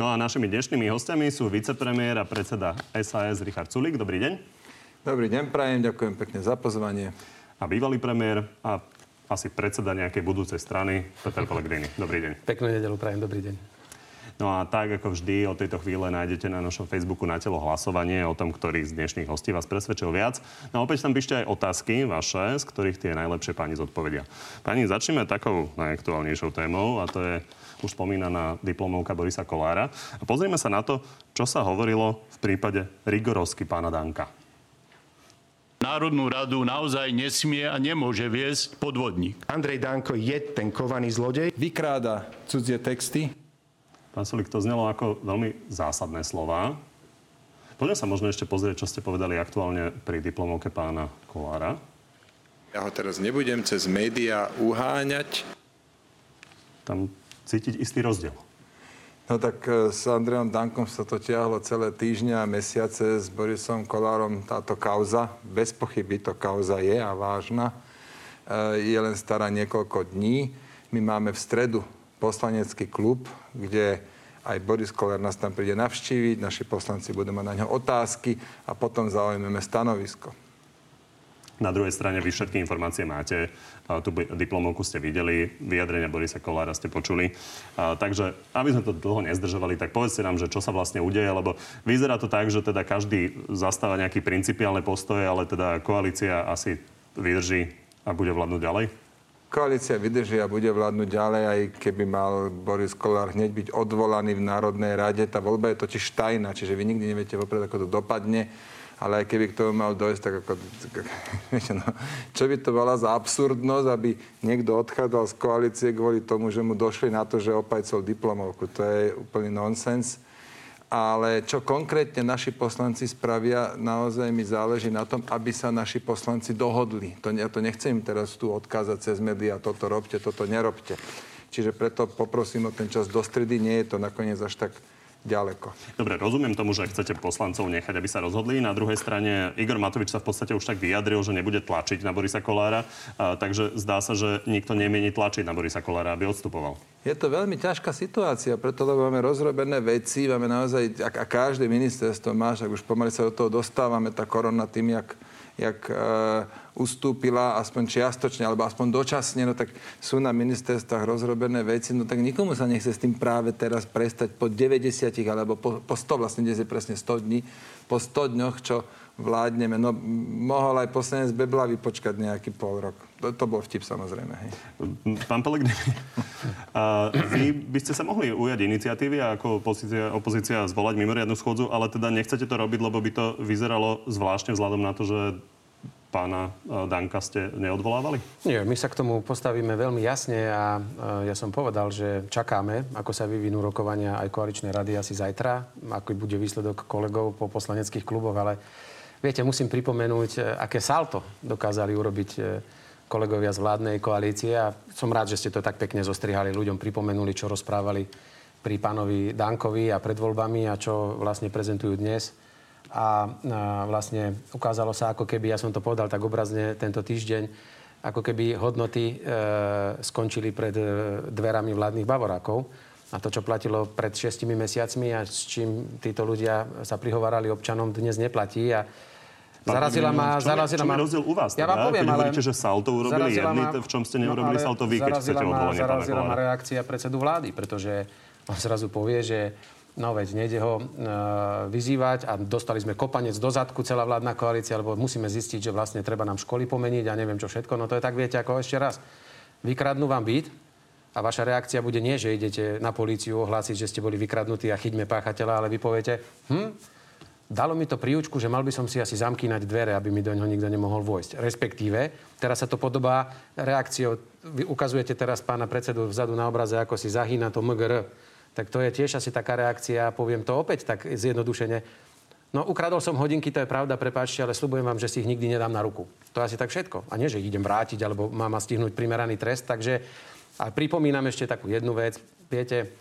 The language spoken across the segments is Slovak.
No a našimi dnešnými hostiami sú vicepremiér a predseda SAS Richard Sulik. Dobrý deň. Dobrý deň, prajem, ďakujem pekne za pozvanie. A bývalý premiér a asi predseda nejakej budúcej strany Peter Pellegrini. Dobrý deň. Peknú nedelu prajem, dobrý deň. No a tak ako vždy, od tejto chvíle nájdete na našom Facebooku na telo hlasovanie o tom, ktorý z dnešných hostí vás presvedčil viac. No a opäť tam píšte aj otázky vaše, z ktorých tie najlepšie pani zodpovedia. Pani, začneme takou najaktuálnejšou témou a to je už spomínaná diplomovka Borisa Kolára. A pozrieme sa na to, čo sa hovorilo v prípade Rigorovsky pána Danka. Národnú radu naozaj nesmie a nemôže viesť podvodník. Andrej Danko je ten kovaný zlodej. Vykráda cudzie texty, Pán Sulik, to znelo ako veľmi zásadné slova. Poďme sa možno ešte pozrieť, čo ste povedali aktuálne pri diplomovke pána Kolára. Ja ho teraz nebudem cez médiá uháňať. Tam cítiť istý rozdiel. No tak e, s Andrejom Dankom sa to tiahlo celé týždňa a mesiace. S Borisom Kolárom táto kauza, bez pochyby to kauza je a vážna, e, je len stará niekoľko dní. My máme v stredu poslanecký klub, kde aj Boris Kolár nás tam príde navštíviť, naši poslanci budú mať na ňo otázky a potom zaujmeme stanovisko. Na druhej strane vy všetky informácie máte. Tú diplomovku ste videli, vyjadrenia Borisa Kolára ste počuli. Takže, aby sme to dlho nezdržovali, tak povedzte nám, že čo sa vlastne udeje, lebo vyzerá to tak, že teda každý zastáva nejaký principiálne postoje, ale teda koalícia asi vydrží a bude vládnuť ďalej? Koalícia vydrží a bude vládnuť ďalej, aj keby mal Boris Kolár hneď byť odvolaný v Národnej rade. Tá voľba je totiž tajná, čiže vy nikdy neviete vopred, ako to dopadne. Ale aj keby k tomu mal dojsť, tak ako... No, čo by to bola za absurdnosť, aby niekto odchádzal z koalície kvôli tomu, že mu došli na to, že opajcol diplomovku. To je úplný nonsens ale čo konkrétne naši poslanci spravia, naozaj mi záleží na tom, aby sa naši poslanci dohodli. To, ja to nechcem im teraz tu odkázať cez médiá, toto robte, toto nerobte. Čiže preto poprosím o ten čas do stredy, nie je to nakoniec až tak ďaleko. Dobre, rozumiem tomu, že chcete poslancov nechať, aby sa rozhodli. Na druhej strane Igor Matovič sa v podstate už tak vyjadril, že nebude tlačiť na Borisa Kolára. A, takže zdá sa, že nikto nemieni tlačiť na Borisa Kolára, aby odstupoval. Je to veľmi ťažká situácia, preto lebo máme rozrobené veci, máme naozaj, a, a každé ministerstvo máš, ak už pomaly sa do toho dostávame, tá korona tým, jak, jak uh, ustúpila aspoň čiastočne, alebo aspoň dočasne, no tak sú na ministerstvách rozrobené veci, no tak nikomu sa nechce s tým práve teraz prestať po 90 alebo po, po 100, vlastne dnes je presne 100 dní, po 100 dňoch, čo vládneme. No mohol aj poslanec Bebla vypočkať nejaký pol rok. To, to bol vtip samozrejme. Hej. Pán Pelegrini, vy by ste sa mohli ujať iniciatívy a ako opozícia, opozícia zvolať mimoriadnu schôdzu, ale teda nechcete to robiť, lebo by to vyzeralo zvláštne vzhľadom na to, že pána e, Danka ste neodvolávali? Nie, my sa k tomu postavíme veľmi jasne a e, ja som povedal, že čakáme, ako sa vyvinú rokovania aj koaličnej rady asi zajtra, aký bude výsledok kolegov po poslaneckých kluboch, ale viete, musím pripomenúť, e, aké salto dokázali urobiť kolegovia z vládnej koalície a som rád, že ste to tak pekne zostrihali ľuďom, pripomenuli, čo rozprávali pri pánovi Dankovi a pred voľbami a čo vlastne prezentujú dnes a, vlastne ukázalo sa, ako keby, ja som to povedal tak obrazne tento týždeň, ako keby hodnoty e, skončili pred e, dverami vládnych bavorákov. A to, čo platilo pred šestimi mesiacmi a s čím títo ľudia sa prihovárali občanom, dnes neplatí. A zarazila ma... Čo, zarazila ma... rozdiel u vás? Ja vám teda? poviem, ale... hovoríte, že salto urobili jedni, v čom ste neurobili no, salto vy, keď chcete odvolanie pána Zarazila ma reakcia predsedu vlády, pretože on zrazu povie, že No veď, nejde ho e, vyzývať a dostali sme kopanec do zadku celá vládna koalícia, lebo musíme zistiť, že vlastne treba nám školy pomeniť a neviem čo všetko. No to je tak, viete, ako ešte raz. Vykradnú vám byt a vaša reakcia bude nie, že idete na políciu ohlásiť, že ste boli vykradnutí a chyťme páchateľa, ale vy poviete, hm, dalo mi to príučku, že mal by som si asi zamkínať dvere, aby mi do ňoho nikto nemohol vojsť. Respektíve, teraz sa to podobá reakciou, vy ukazujete teraz pána predsedu vzadu na obraze, ako si zahýna to MGR tak to je tiež asi taká reakcia, poviem to opäť tak zjednodušene. No, ukradol som hodinky, to je pravda, prepáčte, ale slubujem vám, že si ich nikdy nedám na ruku. To je asi tak všetko. A nie, že idem vrátiť, alebo mám stihnúť primeraný trest. Takže a pripomínam ešte takú jednu vec. Viete,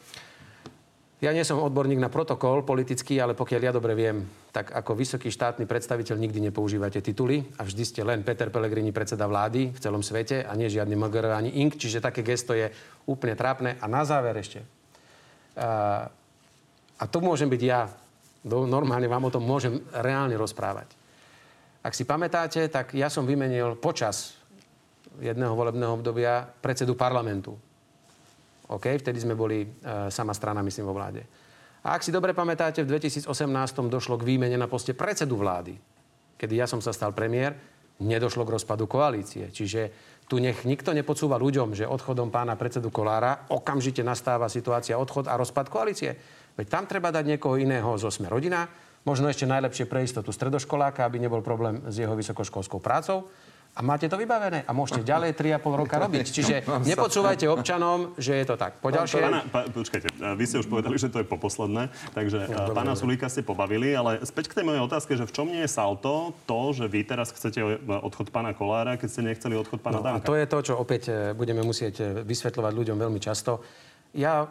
ja nie som odborník na protokol politický, ale pokiaľ ja dobre viem, tak ako vysoký štátny predstaviteľ nikdy nepoužívate tituly a vždy ste len Peter Pellegrini, predseda vlády v celom svete a nie žiadny MGR ani INK, čiže také gesto je úplne trápne. A na záver ešte, A to môžem byť ja. Normálne vám o tom môžem reálne rozprávať. Ak si pamätáte, tak ja som vymenil počas jedného volebného obdobia predsedu parlamentu. OK, vtedy sme boli e, sama strana, myslím, vo vláde. A ak si dobre pamätáte, v 2018 došlo k výmene na poste predsedu vlády. Kedy ja som sa stal premiér, nedošlo k rozpadu koalície. Čiže tu nech nikto nepodsúva ľuďom, že odchodom pána predsedu Kolára okamžite nastáva situácia odchod a rozpad koalície. Veď tam treba dať niekoho iného zo Sme rodina, možno ešte najlepšie pre istotu stredoškoláka, aby nebol problém s jeho vysokoškolskou prácou a máte to vybavené a môžete ďalej 3,5 roka robiť. Čiže nepodsúvajte občanom, že je to tak. Poďalšie... Pána, pá, počkajte, vy ste už povedali, že to je poposledné, takže no, pána Sulíka ste pobavili, ale späť k tej mojej otázke, že v čom nie je salto to, že vy teraz chcete odchod pána Kolára, keď ste nechceli odchod pána no, Danka? A to je to, čo opäť e, budeme musieť e, vysvetľovať ľuďom veľmi často. Ja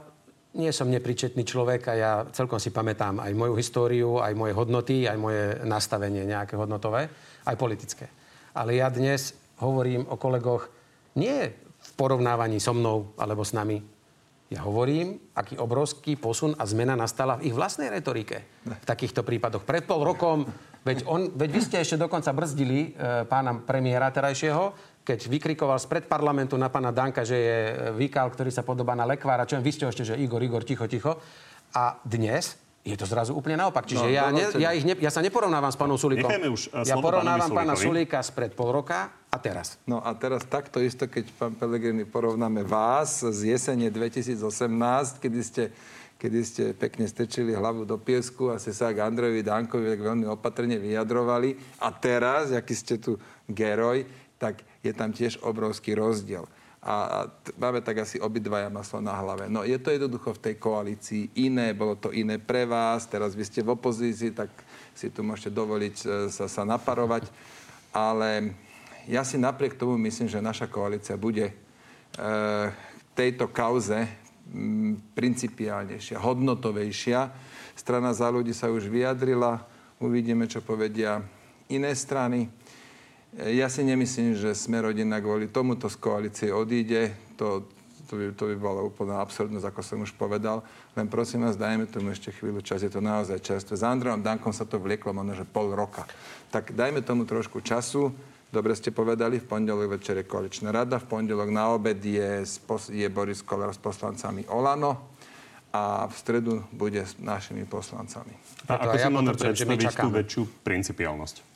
nie som nepričetný človek a ja celkom si pamätám aj moju históriu, aj moje hodnoty, aj moje nastavenie nejaké hodnotové, aj politické. Ale ja dnes hovorím o kolegoch nie v porovnávaní so mnou alebo s nami. Ja hovorím, aký obrovský posun a zmena nastala v ich vlastnej retorike. V takýchto prípadoch. Pred pol rokom, veď, on, veď vy ste ešte dokonca brzdili e, pána premiéra terajšieho, keď vykrikoval spred parlamentu na pána Danka, že je e, výkal, ktorý sa podobá na lekvára, čo vy ste ešte, že Igor, Igor, ticho, ticho. A dnes je to zrazu úplne naopak. Čiže no, ja, ne, ja, ich ne, ja sa neporovnávam s pánom Sulíkom. už uh, ja porovnávam pána Sulíka spred pol roka a teraz. No a teraz takto isto, keď pán Pelegrini porovnáme vás z jesene 2018, kedy ste kedy ste pekne stečili hlavu do piesku a ste sa k Andrejovi Dankovi tak veľmi opatrne vyjadrovali. A teraz, aký ste tu geroj, tak je tam tiež obrovský rozdiel a, máme tak asi obidvaja maslo na hlave. No je to jednoducho v tej koalícii iné, bolo to iné pre vás, teraz vy ste v opozícii, tak si tu môžete dovoliť e, sa, sa naparovať, ale ja si napriek tomu myslím, že naša koalícia bude e, tejto kauze principiálnejšia, hodnotovejšia. Strana za ľudí sa už vyjadrila, uvidíme, čo povedia iné strany. Ja si nemyslím, že sme rodina kvôli tomuto z koalície odíde. To, to, by, to by bola úplná absurdnosť, ako som už povedal. Len prosím vás, dajme tomu ešte chvíľu čas. Je to naozaj čerstvé. S Andrejom Dankom sa to vlieklo možno, že pol roka. Tak dajme tomu trošku času. Dobre ste povedali, v pondelok večer je koaličná rada, v pondelok na obed je, je Boris Kolár s poslancami Olano a v stredu bude s našimi poslancami. A ako si ja máme predstaviť tú väčšiu principiálnosť?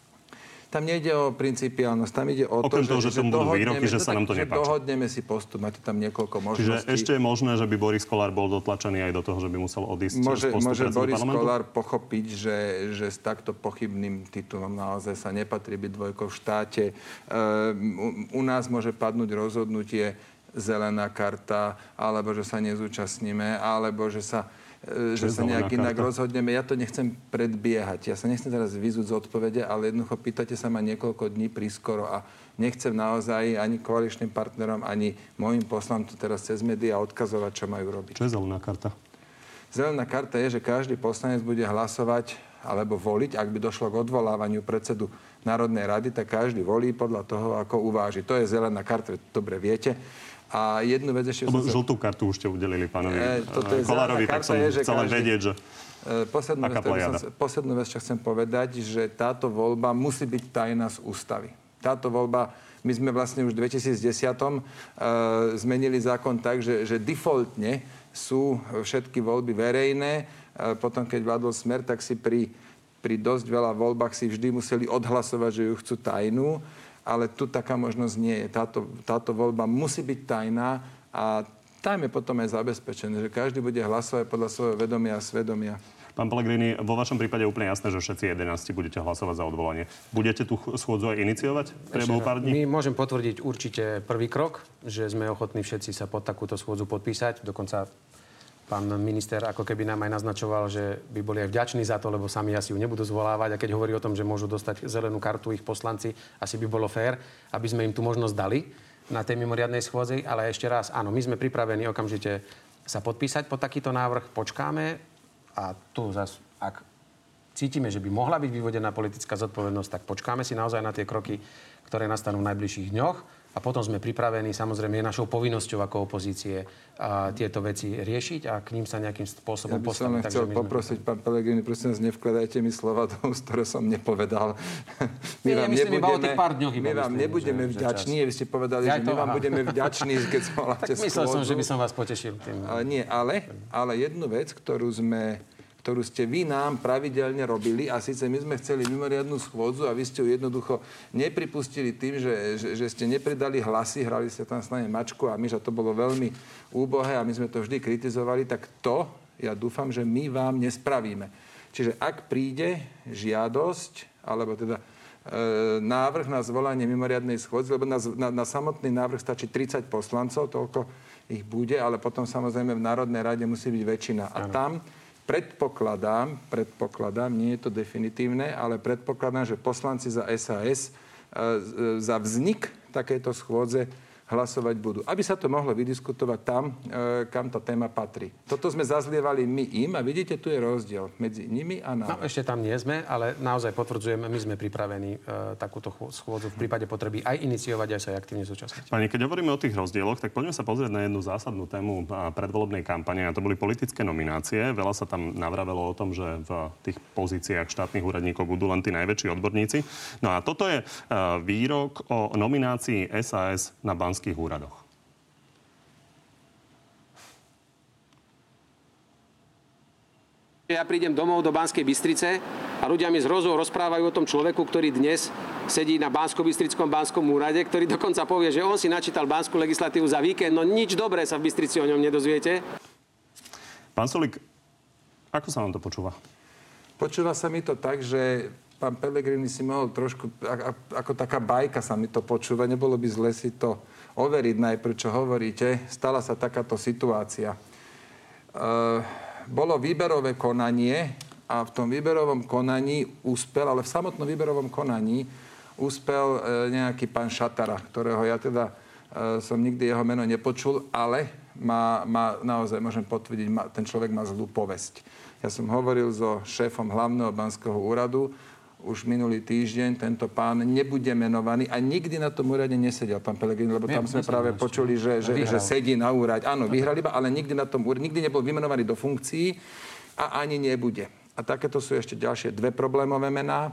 Tam nejde o principiálnosť, tam ide o Okrem to, toho, že, že tomu budú výroky, že, sa nám to nepáči. Dohodneme si postup, máte tam niekoľko možností. Čiže ešte je možné, že by Boris Kolár bol dotlačený aj do toho, že by musel odísť môže, z postu Môže Boris parlamentu? Kolár pochopiť, že, že s takto pochybným titulom naozaj sa nepatrí byť dvojkou v štáte. Uh, u, nás môže padnúť rozhodnutie zelená karta, alebo že sa nezúčastníme, alebo že sa že sa nejak inak karta. rozhodneme. Ja to nechcem predbiehať. Ja sa nechcem teraz vyzúť z odpovede, ale jednoducho pýtate sa ma niekoľko dní prískoro a nechcem naozaj ani koaličným partnerom, ani môjim poslancom teraz cez médiá odkazovať, čo majú robiť. Čo je zelená karta? Zelená karta je, že každý poslanec bude hlasovať alebo voliť, ak by došlo k odvolávaniu predsedu Národnej rady, tak každý volí podľa toho, ako uváži. To je zelená karta, dobre viete. A jednu vec ešte... Lebo žltú kartu už ste udelili pánovi e, toto je Kolárovi, tak som je, chcel každý... vedieť, že... E, poslednú vec, som, poslednú vec, čo chcem povedať, že táto voľba musí byť tajná z ústavy. Táto voľba, my sme vlastne už v 2010 uh, e, zmenili zákon tak, že, že defaultne sú všetky voľby verejné. Uh, potom, keď vládol smer, tak si pri, pri dosť veľa voľbách si vždy museli odhlasovať, že ju chcú tajnú ale tu taká možnosť nie je. Táto, táto voľba musí byť tajná a tam je potom aj zabezpečené, že každý bude hlasovať podľa svojho vedomia a svedomia. Pán Pellegrini, vo vašom prípade je úplne jasné, že všetci 11 budete hlasovať za odvolanie. Budete tú schôdzu aj iniciovať priebehu pár dní? My môžem potvrdiť určite prvý krok, že sme ochotní všetci sa pod takúto schôdzu podpísať. Dokonca pán minister ako keby nám aj naznačoval, že by boli aj vďační za to, lebo sami asi ju nebudú zvolávať. A keď hovorí o tom, že môžu dostať zelenú kartu ich poslanci, asi by bolo fér, aby sme im tú možnosť dali na tej mimoriadnej schôdzi. Ale ešte raz, áno, my sme pripravení okamžite sa podpísať pod takýto návrh, počkáme a tu zase, ak cítime, že by mohla byť vyvodená politická zodpovednosť, tak počkáme si naozaj na tie kroky, ktoré nastanú v najbližších dňoch a potom sme pripravení, samozrejme je našou povinnosťou ako opozície a tieto veci riešiť a k ním sa nejakým spôsobom ja by som postaviť. chcel poprosiť, pán Pelegrini, prosím vás, nevkladajte mi slova do úst, ktoré som nepovedal. My Nie, vám myslím, nebudeme, pár dňoch my vám nebudeme že, vďační, že vy ste povedali, ja že my vám aha. budeme vďační, keď zvoláte Tak myslel som, že by som vás potešil tým. Ale nie, ale, ale jednu vec, ktorú sme ktorú ste vy nám pravidelne robili a síce my sme chceli mimoriadnú schôdzu a vy ste ju jednoducho nepripustili tým, že, že, že ste nepridali hlasy, hrali ste tam s nami mačku a my, že to bolo veľmi úbohé a my sme to vždy kritizovali, tak to ja dúfam, že my vám nespravíme. Čiže ak príde žiadosť, alebo teda e, návrh na zvolanie mimoriadnej schôdze, lebo na, na, na samotný návrh stačí 30 poslancov, toľko ich bude, ale potom samozrejme v Národnej rade musí byť väčšina. A tam Predpokladám, predpokladám, nie je to definitívne, ale predpokladám, že poslanci za SAS e, za vznik takéto schôdze hlasovať budú. Aby sa to mohlo vydiskutovať tam, e, kam tá téma patrí. Toto sme zazlievali my im a vidíte, tu je rozdiel medzi nimi a nami. No, ešte tam nie sme, ale naozaj potvrdzujeme, my sme pripravení e, takúto schôdzu v prípade potreby aj iniciovať, aj sa aj aktívne zúčastniť. Pani, keď hovoríme o tých rozdieloch, tak poďme sa pozrieť na jednu zásadnú tému predvolebnej kampane a to boli politické nominácie. Veľa sa tam navravelo o tom, že v tých pozíciách štátnych úradníkov budú len tí najväčší odborníci. No a toto je e, výrok o nominácii SAS na Banský krajských úradoch. Ja prídem domov do Banskej Bystrice a ľudia mi z rozhovoru rozprávajú o tom človeku, ktorý dnes sedí na Bansko-Bystrickom Banskom úrade, ktorý dokonca povie, že on si načítal Banskú legislatívu za víkend, no nič dobré sa v Bystrici o ňom nedozviete. Pán Solik, ako sa vám to počúva? Počúva sa mi to tak, že pán Pellegrini si mohol trošku, ako taká bajka sa mi to počúva, nebolo by zle si to overiť najprv, čo hovoríte. Stala sa takáto situácia. E, bolo výberové konanie a v tom výberovom konaní úspel, ale v samotnom výberovom konaní úspel e, nejaký pán Šatara, ktorého ja teda e, som nikdy jeho meno nepočul, ale má, má naozaj, môžem potvrdiť, ten človek má zlú povesť. Ja som hovoril so šéfom hlavného banského úradu, už minulý týždeň tento pán nebude menovaný a nikdy na tom úrade nesedel pán Pelegrini, lebo tam sme práve počuli, že, že, že sedí na úrade. Áno, vyhral iba, ale nikdy na tom úrade, nikdy nebol vymenovaný do funkcií a ani nebude. A takéto sú ešte ďalšie dve problémové mená.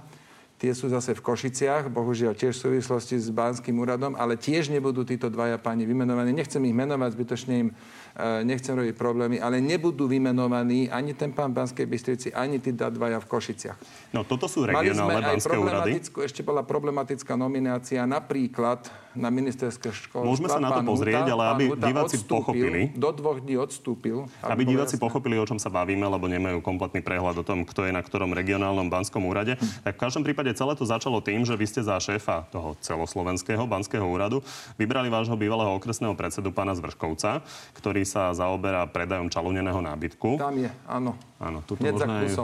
Tie sú zase v Košiciach, bohužiaľ tiež v súvislosti s Banským úradom, ale tiež nebudú títo dvaja páni vymenovaní. Nechcem ich menovať, zbytočne im nechcem robiť problémy, ale nebudú vymenovaní ani ten pán Banskej Bystrici, ani tí dvaja v Košiciach. No toto sú regionálne banské úrady. Ešte bola problematická nominácia napríklad na ministerské školy. Môžeme sa na to pozrieť, Huta, ale aby diváci odstúpil, pochopili. Do dvoch dní odstúpil. Aby, aby diváci jasné. pochopili, o čom sa bavíme, lebo nemajú kompletný prehľad o tom, kto je na ktorom regionálnom banskom úrade. Hm. Tak v každom prípade celé to začalo tým, že vy ste za šéfa toho celoslovenského banského úradu vybrali vášho bývalého okresného predsedu pána Zvrškovca, ktorý sa zaoberá predajom čalúneného nábytku. Tam je, áno. Áno, tuto možno aj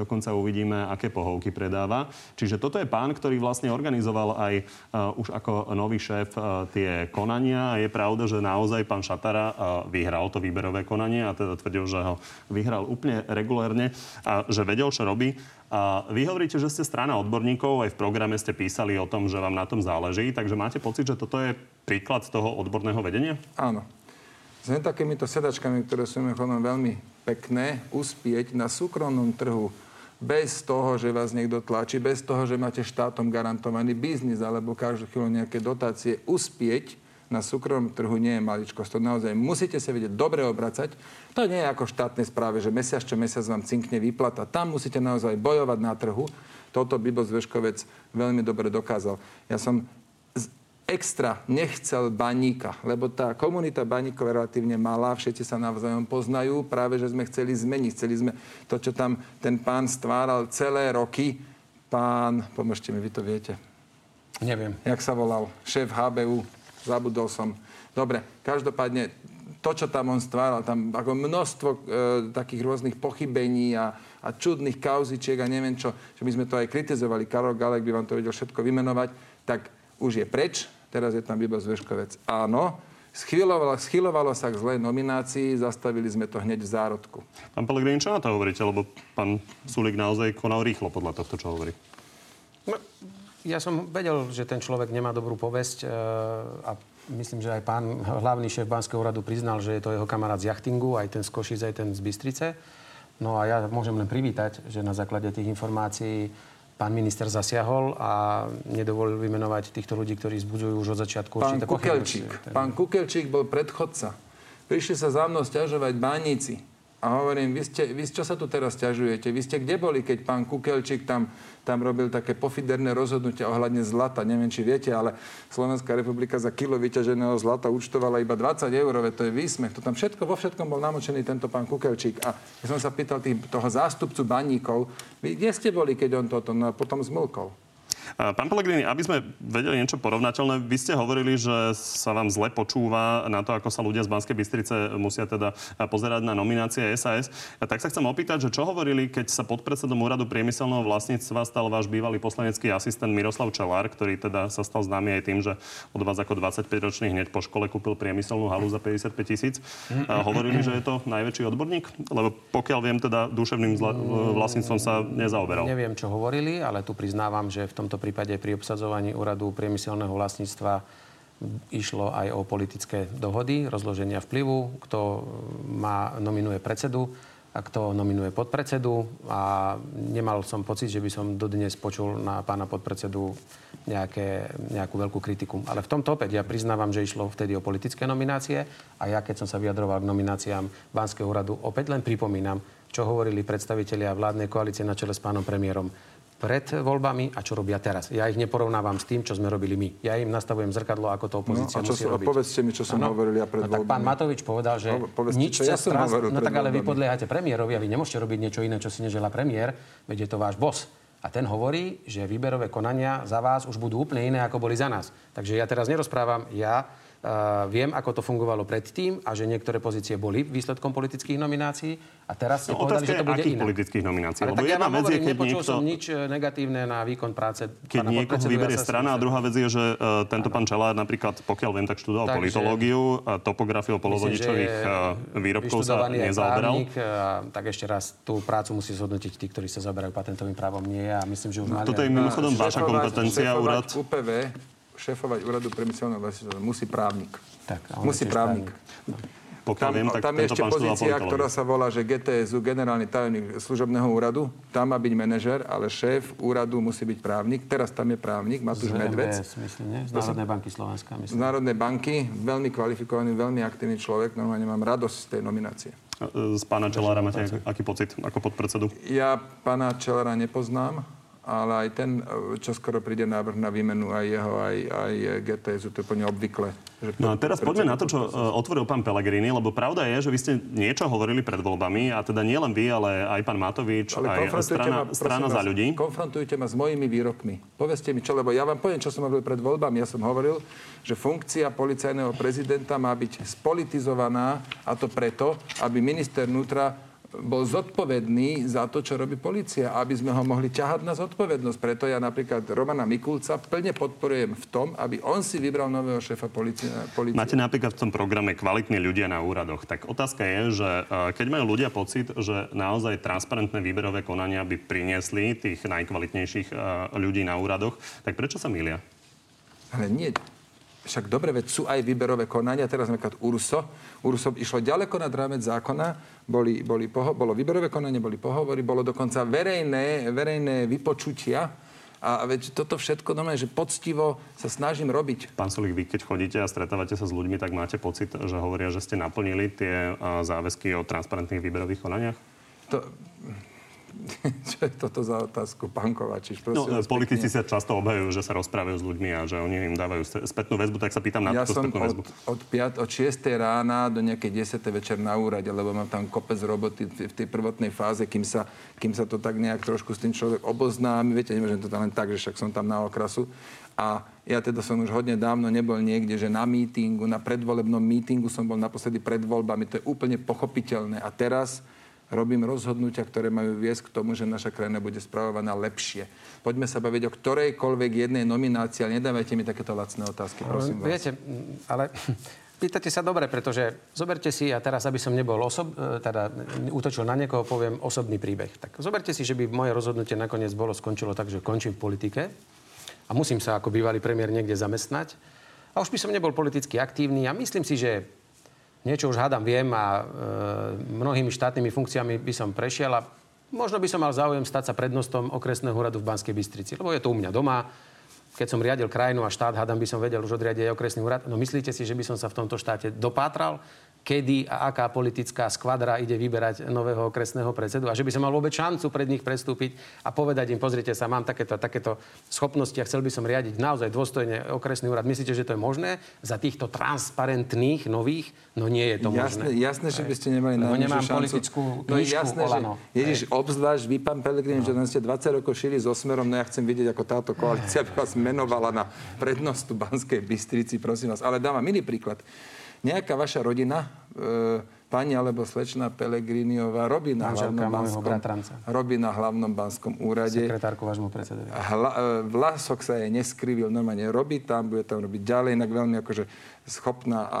Dokonca uvidíme, aké pohovky predáva. Čiže toto je pán, ktorý vlastne organizoval aj uh, už ako nový šéf uh, tie konania. A je pravda, že naozaj pán Šatara uh, vyhral to výberové konanie a teda tvrdil, že ho vyhral úplne regulérne a že vedel, čo robí. A vy hovoríte, že ste strana odborníkov, aj v programe ste písali o tom, že vám na tom záleží, takže máte pocit, že toto je príklad toho odborného vedenia? Áno. S takýmito sedačkami, ktoré sú mimochodom veľmi pekné, uspieť na súkromnom trhu bez toho, že vás niekto tlačí, bez toho, že máte štátom garantovaný biznis alebo každú chvíľu nejaké dotácie, uspieť na súkromnom trhu nie je maličkosť. To naozaj musíte sa vedieť dobre obracať. To nie je ako štátnej správe, že mesiac čo mesiac vám cinkne výplata. Tam musíte naozaj bojovať na trhu. Toto Bibo Zveškovec veľmi dobre dokázal. Ja som extra nechcel baníka, lebo tá komunita baníkov je relatívne malá, všetci sa navzájom poznajú, práve že sme chceli zmeniť. Chceli sme to, čo tam ten pán stváral celé roky. Pán, pomôžte mi, vy to viete. Neviem. Jak sa volal? Šéf HBU, zabudol som. Dobre, každopádne to, čo tam on stváral, tam ako množstvo e, takých rôznych pochybení a, a čudných kauzičiek a neviem čo, že my sme to aj kritizovali, Karol Galek by vám to vedel všetko vymenovať, tak už je preč, teraz je tam Bibo Zveškovec. Áno, Schylovalo, schylovalo sa k zlej nominácii, zastavili sme to hneď v zárodku. Pán Pelegrín, čo na to hovoríte? Lebo pán Sulik naozaj konal rýchlo podľa tohto, čo hovorí. No, ja som vedel, že ten človek nemá dobrú povesť e, a myslím, že aj pán hlavný šéf Banského úradu priznal, že je to jeho kamarát z jachtingu, aj ten z Košic, aj ten z Bystrice. No a ja môžem len privítať, že na základe tých informácií pán minister zasiahol a nedovolil vymenovať týchto ľudí, ktorí zbudzujú už od začiatku Pán Kukelčík. Pán Kukelčík bol predchodca. Prišli sa za mnou stiažovať bánici. A hovorím, vy, ste, vy čo sa tu teraz stiažujete? Vy ste kde boli, keď pán Kukelčík tam, tam robil také pofiderné rozhodnutia ohľadne zlata? Neviem, či viete, ale Slovenská republika za kilo vyťaženého zlata účtovala iba 20 eur, to je výsmech. To tam všetko, vo všetkom bol namočený tento pán Kukelčík. A ja som sa pýtal tých, toho zástupcu baníkov, vy kde ste boli, keď on toto, no potom zmlkol. Pán Pellegrini, aby sme vedeli niečo porovnateľné, vy ste hovorili, že sa vám zle počúva na to, ako sa ľudia z Banskej Bystrice musia teda pozerať na nominácie SAS. Tak sa chcem opýtať, že čo hovorili, keď sa pod predsedom úradu priemyselného vlastníctva stal váš bývalý poslanecký asistent Miroslav Čelár, ktorý teda sa stal známy aj tým, že od vás ako 25-ročný hneď po škole kúpil priemyselnú halu za 55 tisíc. Hovorili, že je to najväčší odborník? Lebo pokiaľ viem, teda duševným vlastníctvom sa nezaoberal. Neviem, čo hovorili, ale tu priznávam, že v tomto prípade pri obsadzovaní úradu priemyselného vlastníctva išlo aj o politické dohody, rozloženia vplyvu, kto má, nominuje predsedu a kto nominuje podpredsedu. A nemal som pocit, že by som dodnes počul na pána podpredsedu nejaké, nejakú veľkú kritiku. Ale v tomto opäť ja priznávam, že išlo vtedy o politické nominácie a ja, keď som sa vyjadroval k nomináciám Banského úradu, opäť len pripomínam, čo hovorili predstavitelia vládnej koalície na čele s pánom premiérom pred voľbami a čo robia teraz. Ja ich neporovnávam s tým, čo sme robili my. Ja im nastavujem zrkadlo, ako to No, opozícia a čo musí som, robiť. povedzte mi, čo som Áno. hovoril ja pred no, tak pán. Matovič povedal, že No, povedzte, nič čo ja hovoril No tak ale vy voľbami. podliehate premiérovi a vy nemôžete robiť niečo iné, čo si neželá premiér, veď je to váš boss. A ten hovorí, že výberové konania za vás už budú úplne iné, ako boli za nás. Takže ja teraz nerozprávam, ja viem, ako to fungovalo predtým a že niektoré pozície boli výsledkom politických nominácií a teraz ste No, povedali, že to bude inak. politických nominácií. Ale Lebo tak ja jedna vám vec je, keď nepočul niekto... som nič eh, negatívne na výkon práce Keď niekoho vyberie ja strana a druhá vec je, že uh, tento pán Čelár napríklad, pokiaľ viem, tak študoval Takže- politológiu, a topografiu polovodičových výrobkov sa nezaoberal. právnik, A, tak ešte raz, tú prácu musí zhodnotiť tí, ktorí sa zaberajú patentovým právom. Nie ja. Myslím, že už mali... No, Toto je mimochodom vaša kompetencia, úrad. UPV, šéfovať úradu priemyselného vlastníctva musí právnik. Tak, musí právnik. Pokiaľ Tam, viem, tak tam je ešte pozícia, ktorá sa volá, že GTSU, generálny tajomník služobného úradu. Tam má byť manažer, ale šéf úradu musí byť právnik. Teraz tam je právnik, Matúš Z Medvec. Myslím? Z Národnej banky Slovenska, Z myslím. Národnej banky, veľmi kvalifikovaný, veľmi aktívny človek. Normálne mám radosť z tej nominácie. Z pána Čelára máte aký pocit ako podpredsedu? Ja pána Čelera nepoznám, ale aj ten, čo skoro príde návrh na výmenu aj jeho, aj, aj GTSu, to je úplne obvykle. Že No a teraz poďme na to, čo e, otvoril pán Pellegrini, lebo pravda je, že vy ste niečo hovorili pred voľbami a teda nie len vy, ale aj pán Matovič, Ale aj strana, ma, strana vás, za ľudí. Konfrontujte ma s mojimi výrokmi. Povedzte mi čo, lebo ja vám poviem, čo som hovoril pred voľbami. Ja som hovoril, že funkcia policajného prezidenta má byť spolitizovaná a to preto, aby minister vnútra bol zodpovedný za to, čo robí policia, aby sme ho mohli ťahať na zodpovednosť. Preto ja napríklad Romana Mikulca plne podporujem v tom, aby on si vybral nového šéfa policie. policie. Máte napríklad v tom programe kvalitní ľudia na úradoch. Tak otázka je, že e, keď majú ľudia pocit, že naozaj transparentné výberové konania by priniesli tých najkvalitnejších e, ľudí na úradoch, tak prečo sa milia? Ale nie. Však dobre, veď sú aj výberové konania, teraz napríklad URSO. URSO išlo ďaleko nad rámec zákona, boli, boli poho- bolo výberové konanie, boli pohovory, bolo dokonca verejné, verejné vypočutia. A veď toto všetko, no, že poctivo sa snažím robiť. Pán Solík, vy keď chodíte a stretávate sa s ľuďmi, tak máte pocit, že hovoria, že ste naplnili tie záväzky o transparentných výberových konaniach? To... Čo je toto za otázku, pán Kovačiš? No, vás politici pekne. sa často obhajujú, že sa rozprávajú s ľuďmi a že oni im dávajú sp- spätnú väzbu, tak sa pýtam na Ja túto spätnú väzbu. od, od, 5, od 6 rána do nejakej 10 večer na úrade, lebo mám tam kopec roboty v v tej prvotnej fáze, kým sa, kým sa to tak nejak trošku s tým človek oboznámi. Viete, nemôžem to tam len tak, že však som tam na okrasu. A ja teda som už hodne dávno nebol niekde, že na mítingu, na predvolebnom mítingu som bol naposledy pred voľbami. To je úplne pochopiteľné. A teraz robím rozhodnutia, ktoré majú viesť k tomu, že naša krajina bude spravovaná lepšie. Poďme sa baviť o ktorejkoľvek jednej nominácii, ale nedávajte mi takéto lacné otázky, prosím vás. Viete, ale pýtate sa dobre, pretože zoberte si, a teraz, aby som nebol osob, e, teda útočil na niekoho, poviem osobný príbeh. Tak zoberte si, že by moje rozhodnutie nakoniec bolo, skončilo tak, že končím v politike a musím sa ako bývalý premiér niekde zamestnať. A už by som nebol politicky aktívny a myslím si, že niečo už hádam viem a e, mnohými štátnymi funkciami by som prešiel a možno by som mal záujem stať sa prednostom okresného úradu v Banskej Bystrici, lebo je to u mňa doma. Keď som riadil krajinu a štát, hádam by som vedel už odriadiť aj okresný úrad. No myslíte si, že by som sa v tomto štáte dopátral? Kedy a aká politická skvadra ide vyberať nového okresného predsedu a že by som mal vôbec šancu pred nich prestúpiť a povedať im, pozrite sa, mám takéto, takéto schopnosti a chcel by som riadiť naozaj dôstojne okresný úrad. Myslíte, že to je možné za týchto transparentných nových? No nie je to jasné, možné. Jasné, že by ste nemali na nemám šancu. politickú no jasné, že, Ježiš, obzvlášť vy, pán Pelegrín, no. že ste 20 rokov šili so Smerom, no ja chcem vidieť, ako táto koalícia by vás menovala na prednostu Banskej Bystrici, prosím vás. Ale dám vám iný príklad nejaká vaša rodina, e, pani alebo slečna Pelegriniová robí na, hlavnom banskom, robí na hlavnom banskom úrade. Sekretárku vášmu predsedovi. Hla, e, vlasok sa jej neskrivil, normálne robí tam, bude tam robiť ďalej, inak veľmi akože schopná a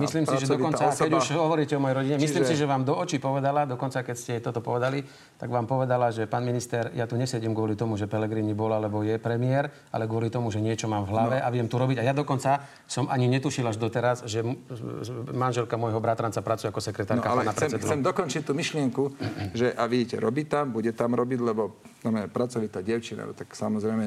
Myslím si, že dokonca, osoba... keď už hovoríte o mojej rodine, Čiže... myslím si, že vám do očí povedala, dokonca keď ste toto povedali, tak vám povedala, že pán minister, ja tu nesedím kvôli tomu, že Pelegrini bol alebo je premiér, ale kvôli tomu, že niečo mám v hlave no. a viem tu robiť. A ja dokonca som ani netušil až doteraz, že manželka môjho bratranca pracuje ako sekretárka no, ale pána chcem, chcem dokončiť tú myšlienku, že a vidíte, robí tam, bude tam robiť, lebo no, pracovitá devčina, no, tak samozrejme,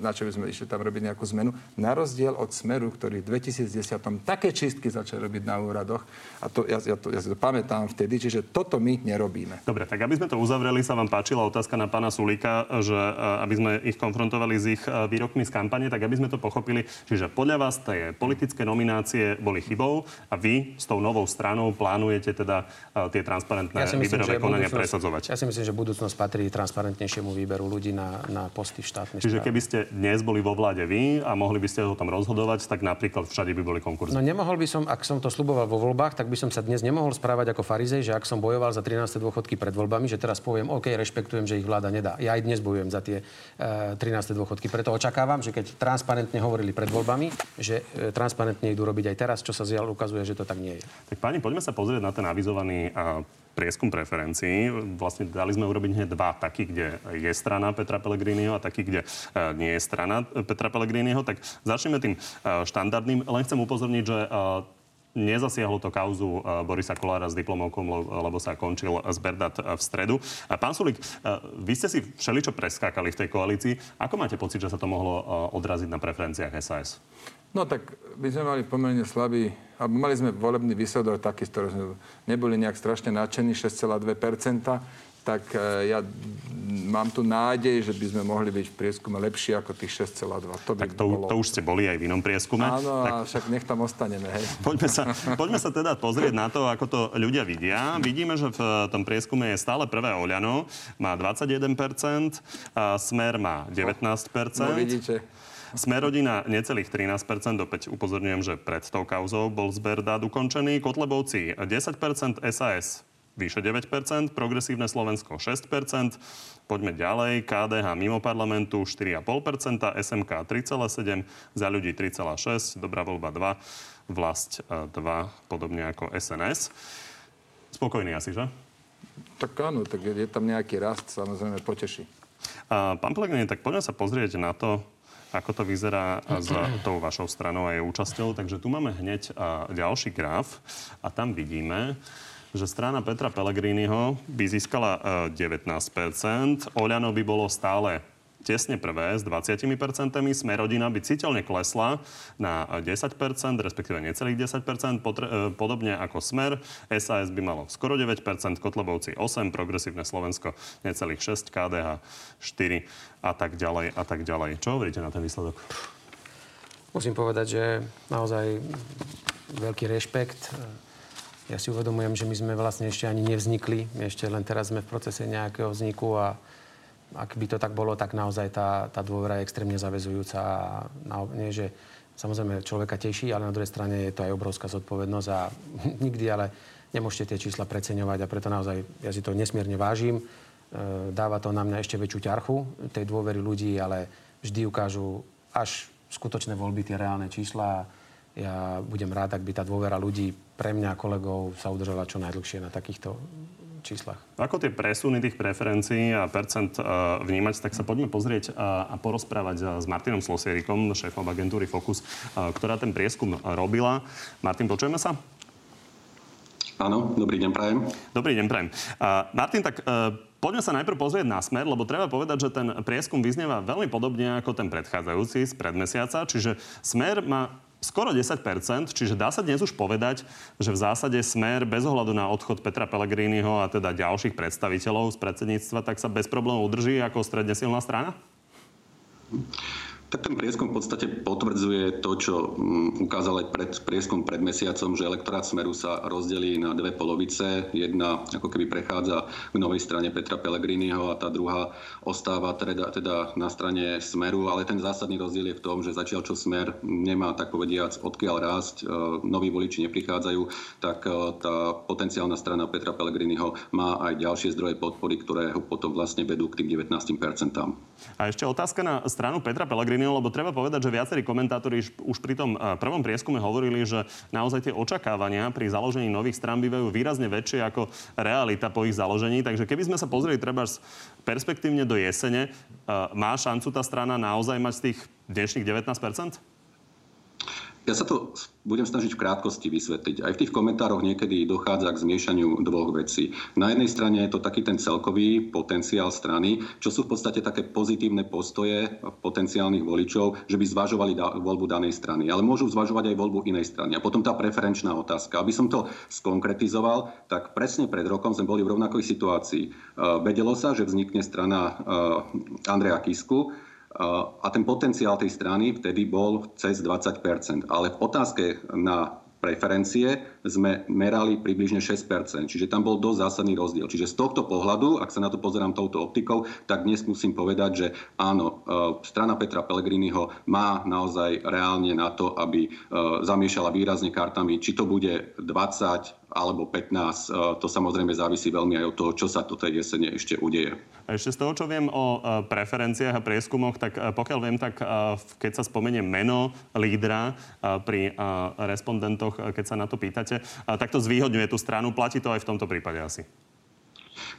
na čo by sme išli tam robiť nejakú zmenu. Na rozdiel od Smeru, ktorý v 2010 také čistky začal začali robiť na úradoch. A to, ja, ja, to, ja si to pamätám vtedy, čiže toto my nerobíme. Dobre, tak aby sme to uzavreli, sa vám páčila otázka na pána Sulika, že aby sme ich konfrontovali s ich výrokmi z kampane, tak aby sme to pochopili. Čiže podľa vás tie politické nominácie boli chybou a vy s tou novou stranou plánujete teda tie transparentné ja myslím, výberové konania presadzovať. Ja si myslím, že budúcnosť patrí transparentnejšiemu výberu ľudí na, na posty v štátnej Čiže keby ste dnes boli vo vláde vy a mohli by ste o tom rozhodovať, tak napríklad všade by boli konkurzy. No nemohol by som, som to sluboval vo voľbách, tak by som sa dnes nemohol správať ako farizej, že ak som bojoval za 13. dôchodky pred voľbami, že teraz poviem, OK, rešpektujem, že ich vláda nedá. Ja aj dnes bojujem za tie e, 13. dôchodky. Preto očakávam, že keď transparentne hovorili pred voľbami, že e, transparentne idú robiť aj teraz, čo sa zjal ukazuje, že to tak nie je. Tak páni, poďme sa pozrieť na ten avizovaný prieskum preferencií. Vlastne dali sme urobiť hneď dva, taký, kde je strana Petra Pellegriniho a taký, kde nie je strana Petra Pellegriniho. Tak začneme tým štandardným. Len chcem upozorniť, že Nezasiahlo to kauzu eh, Borisa Kolára s diplomovkom, lebo sa končil zberdat v stredu. Pán Sulik, vy ste si všeličo preskákali v tej koalícii. Ako máte pocit, že sa to mohlo odraziť na preferenciách SAS? No tak my sme mali pomerne slabý, alebo mali sme volebný výsledok taký, z ktorého sme neboli nejak strašne nadšení, 6,2% tak e, ja mám tu nádej, že by sme mohli byť v prieskume lepšie ako tých 6,2. To by tak to, bolo... to už ste boli aj v inom prieskume. Áno, tak... a však nech tam ostaneme. Hej. Poďme, sa, poďme sa teda pozrieť na to, ako to ľudia vidia. Vidíme, že v tom prieskume je stále prvé Oľano, má 21%, a Smer má 19%. No, vidíte. Smerodina necelých 13%, opäť upozorňujem, že pred tou kauzou bol zber dát ukončený. Kotlebovci 10%, SAS vyše 9%, progresívne Slovensko 6%, poďme ďalej, KDH mimo parlamentu 4,5%, SMK 3,7%, za ľudí 3,6%, dobrá voľba 2, vlast 2, e, podobne ako SNS. Spokojný asi, že? Tak áno, tak je tam nejaký rast, samozrejme poteší. A, pán Pelegrini, tak poďme sa pozrieť na to, ako to vyzerá s tou vašou stranou a jej účasťou. Takže tu máme hneď ďalší graf a tam vidíme, že strana Petra Pellegriniho by získala 19%, e, Oľano by bolo stále tesne prvé s 20%, Smerodina by citeľne klesla na 10%, respektíve necelých 10%, potre- e, podobne ako Smer. SAS by malo skoro 9%, Kotlebovci 8%, Progresívne Slovensko necelých 6%, KDH 4% a tak ďalej a tak ďalej. Čo hovoríte na ten výsledok? Musím povedať, že naozaj veľký rešpekt ja si uvedomujem, že my sme vlastne ešte ani nevznikli. Ešte len teraz sme v procese nejakého vzniku a ak by to tak bolo, tak naozaj tá, tá dôvera je extrémne zavezujúca. A nie, že samozrejme človeka teší, ale na druhej strane je to aj obrovská zodpovednosť a nikdy ale nemôžete tie čísla preceňovať a preto naozaj ja si to nesmierne vážim. E, dáva to na mňa ešte väčšiu ťarchu tej dôvery ľudí, ale vždy ukážu až skutočné voľby tie reálne čísla ja budem rád, ak by tá dôvera ľudí pre mňa, kolegov, sa udržala čo najdlhšie na takýchto číslach. Ako tie presuny tých preferencií a percent uh, vnímať, tak sa poďme pozrieť uh, a porozprávať uh, s Martinom Slosierikom, šéfom agentúry Focus, uh, ktorá ten prieskum robila. Martin, počujeme sa? Áno, dobrý deň, prajem. Dobrý deň, prajem. Uh, Martin, tak uh, Poďme sa najprv pozrieť na smer, lebo treba povedať, že ten prieskum vyznieva veľmi podobne ako ten predchádzajúci z predmesiaca. Čiže smer má skoro 10%, čiže dá sa dnes už povedať, že v zásade smer bez ohľadu na odchod Petra Pellegriniho a teda ďalších predstaviteľov z predsedníctva, tak sa bez problémov udrží ako stredne silná strana? Tak ten prieskum v podstate potvrdzuje to, čo mm, ukázal aj pred, prieskum pred mesiacom, že elektorát Smeru sa rozdelí na dve polovice. Jedna ako keby prechádza k novej strane Petra Pellegriniho a tá druhá ostáva teda, teda na strane Smeru, ale ten zásadný rozdiel je v tom, že zatiaľ čo Smer nemá tak povediac odkiaľ rásť, e, noví voliči neprichádzajú, tak e, tá potenciálna strana Petra Pellegriniho má aj ďalšie zdroje podpory, ktoré ho potom vlastne vedú k tým 19%. A ešte otázka na stranu Petra Pellegriniho zmenil, lebo treba povedať, že viacerí komentátori už pri tom eh, prvom prieskume hovorili, že naozaj tie očakávania pri založení nových strán bývajú výrazne väčšie ako realita po ich založení. Takže keby sme sa pozreli treba perspektívne do jesene, eh, má šancu tá strana naozaj mať z tých dnešných 19 ja sa to budem snažiť v krátkosti vysvetliť. Aj v tých komentároch niekedy dochádza k zmiešaniu dvoch vecí. Na jednej strane je to taký ten celkový potenciál strany, čo sú v podstate také pozitívne postoje potenciálnych voličov, že by zvažovali da- voľbu danej strany. Ale môžu zvažovať aj voľbu inej strany. A potom tá preferenčná otázka. Aby som to skonkretizoval, tak presne pred rokom sme boli v rovnakej situácii. Uh, vedelo sa, že vznikne strana uh, Andreja Kisku, a ten potenciál tej strany vtedy bol cez 20% Ale v otázke na preferencie sme merali približne 6%, čiže tam bol dosť zásadný rozdiel. Čiže z tohto pohľadu, ak sa na to pozerám touto optikou, tak dnes musím povedať, že áno, e, strana Petra Pellegriniho má naozaj reálne na to, aby e, zamiešala výrazne kartami, či to bude 20 alebo 15. E, to samozrejme závisí veľmi aj od toho, čo sa to tej jesene ešte udeje. Ešte z toho, čo viem o preferenciách a prieskumoch, tak pokiaľ viem, tak keď sa spomenie meno lídra pri respondentoch, keď sa na to pýtate, tak to zvýhodňuje tú stranu. Platí to aj v tomto prípade asi?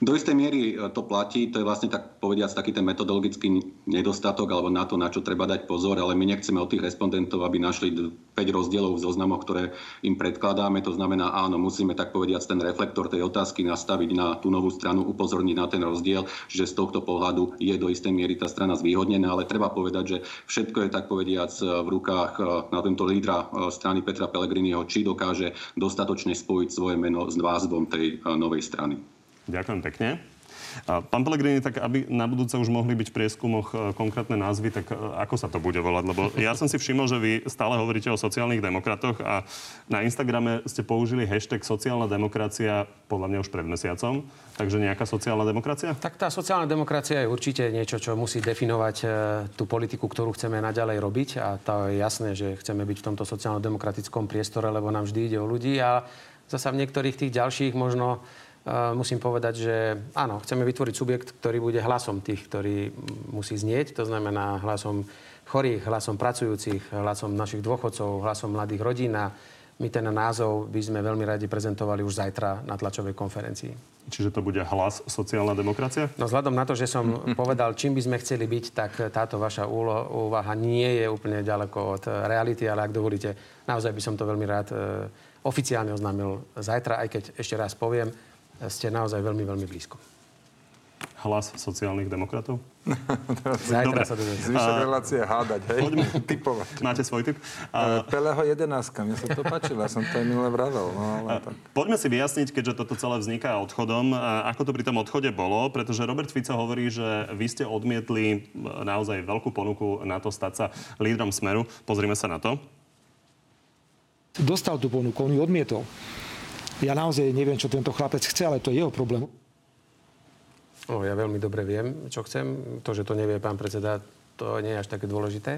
Do istej miery e, to platí, to je vlastne tak povediac taký ten metodologický nedostatok alebo na to, na čo treba dať pozor, ale my nechceme od tých respondentov, aby našli 5 rozdielov v zoznamoch, ktoré im predkladáme. To znamená, áno, musíme tak povediac ten reflektor tej otázky nastaviť na tú novú stranu, upozorniť na ten rozdiel, že z tohto pohľadu je do istej miery tá strana zvýhodnená, ale treba povedať, že všetko je tak povediac v rukách e, na tento lídra e, strany Petra Pellegriniho, či dokáže dostatočne spojiť svoje meno s názvom tej novej strany. Ďakujem pekne. Pán Pelegrini, tak aby na budúce už mohli byť v prieskumoch e, konkrétne názvy, tak e, ako sa to bude volať? Lebo ja som si všimol, že vy stále hovoríte o sociálnych demokratoch a na Instagrame ste použili hashtag sociálna demokracia podľa mňa už pred mesiacom. Takže nejaká sociálna demokracia? Tak tá sociálna demokracia je určite niečo, čo musí definovať e, tú politiku, ktorú chceme naďalej robiť. A to je jasné, že chceme byť v tomto sociálno-demokratickom priestore, lebo nám vždy ide o ľudí. A zasa v niektorých tých ďalších možno musím povedať, že áno, chceme vytvoriť subjekt, ktorý bude hlasom tých, ktorí musí znieť, to znamená hlasom chorých, hlasom pracujúcich, hlasom našich dôchodcov, hlasom mladých rodín a my ten názov by sme veľmi radi prezentovali už zajtra na tlačovej konferencii. Čiže to bude hlas sociálna demokracia? No vzhľadom na to, že som povedal, čím by sme chceli byť, tak táto vaša úvaha nie je úplne ďaleko od reality, ale ak dovolíte, naozaj by som to veľmi rád e, oficiálne oznámil zajtra, aj keď ešte raz poviem, ste naozaj veľmi, veľmi blízko. Hlas sociálnych demokratov? Zajtra sa Zvyšok relácie hádať, hej? Poďme. Typovať. Máte svoj typ? A... E, Peleho 11, mne sa to páčilo, ja som to aj minule vravel. No, ale tak. Poďme si vyjasniť, keďže toto celé vzniká odchodom, ako to pri tom odchode bolo, pretože Robert Fico hovorí, že vy ste odmietli naozaj veľkú ponuku na to stať sa lídrom Smeru. Pozrime sa na to. Dostal tú ponuku, on ju odmietol. Ja naozaj neviem, čo tento chlapec chce, ale to je jeho problém. No, ja veľmi dobre viem, čo chcem. To, že to nevie pán predseda, to nie je až také dôležité.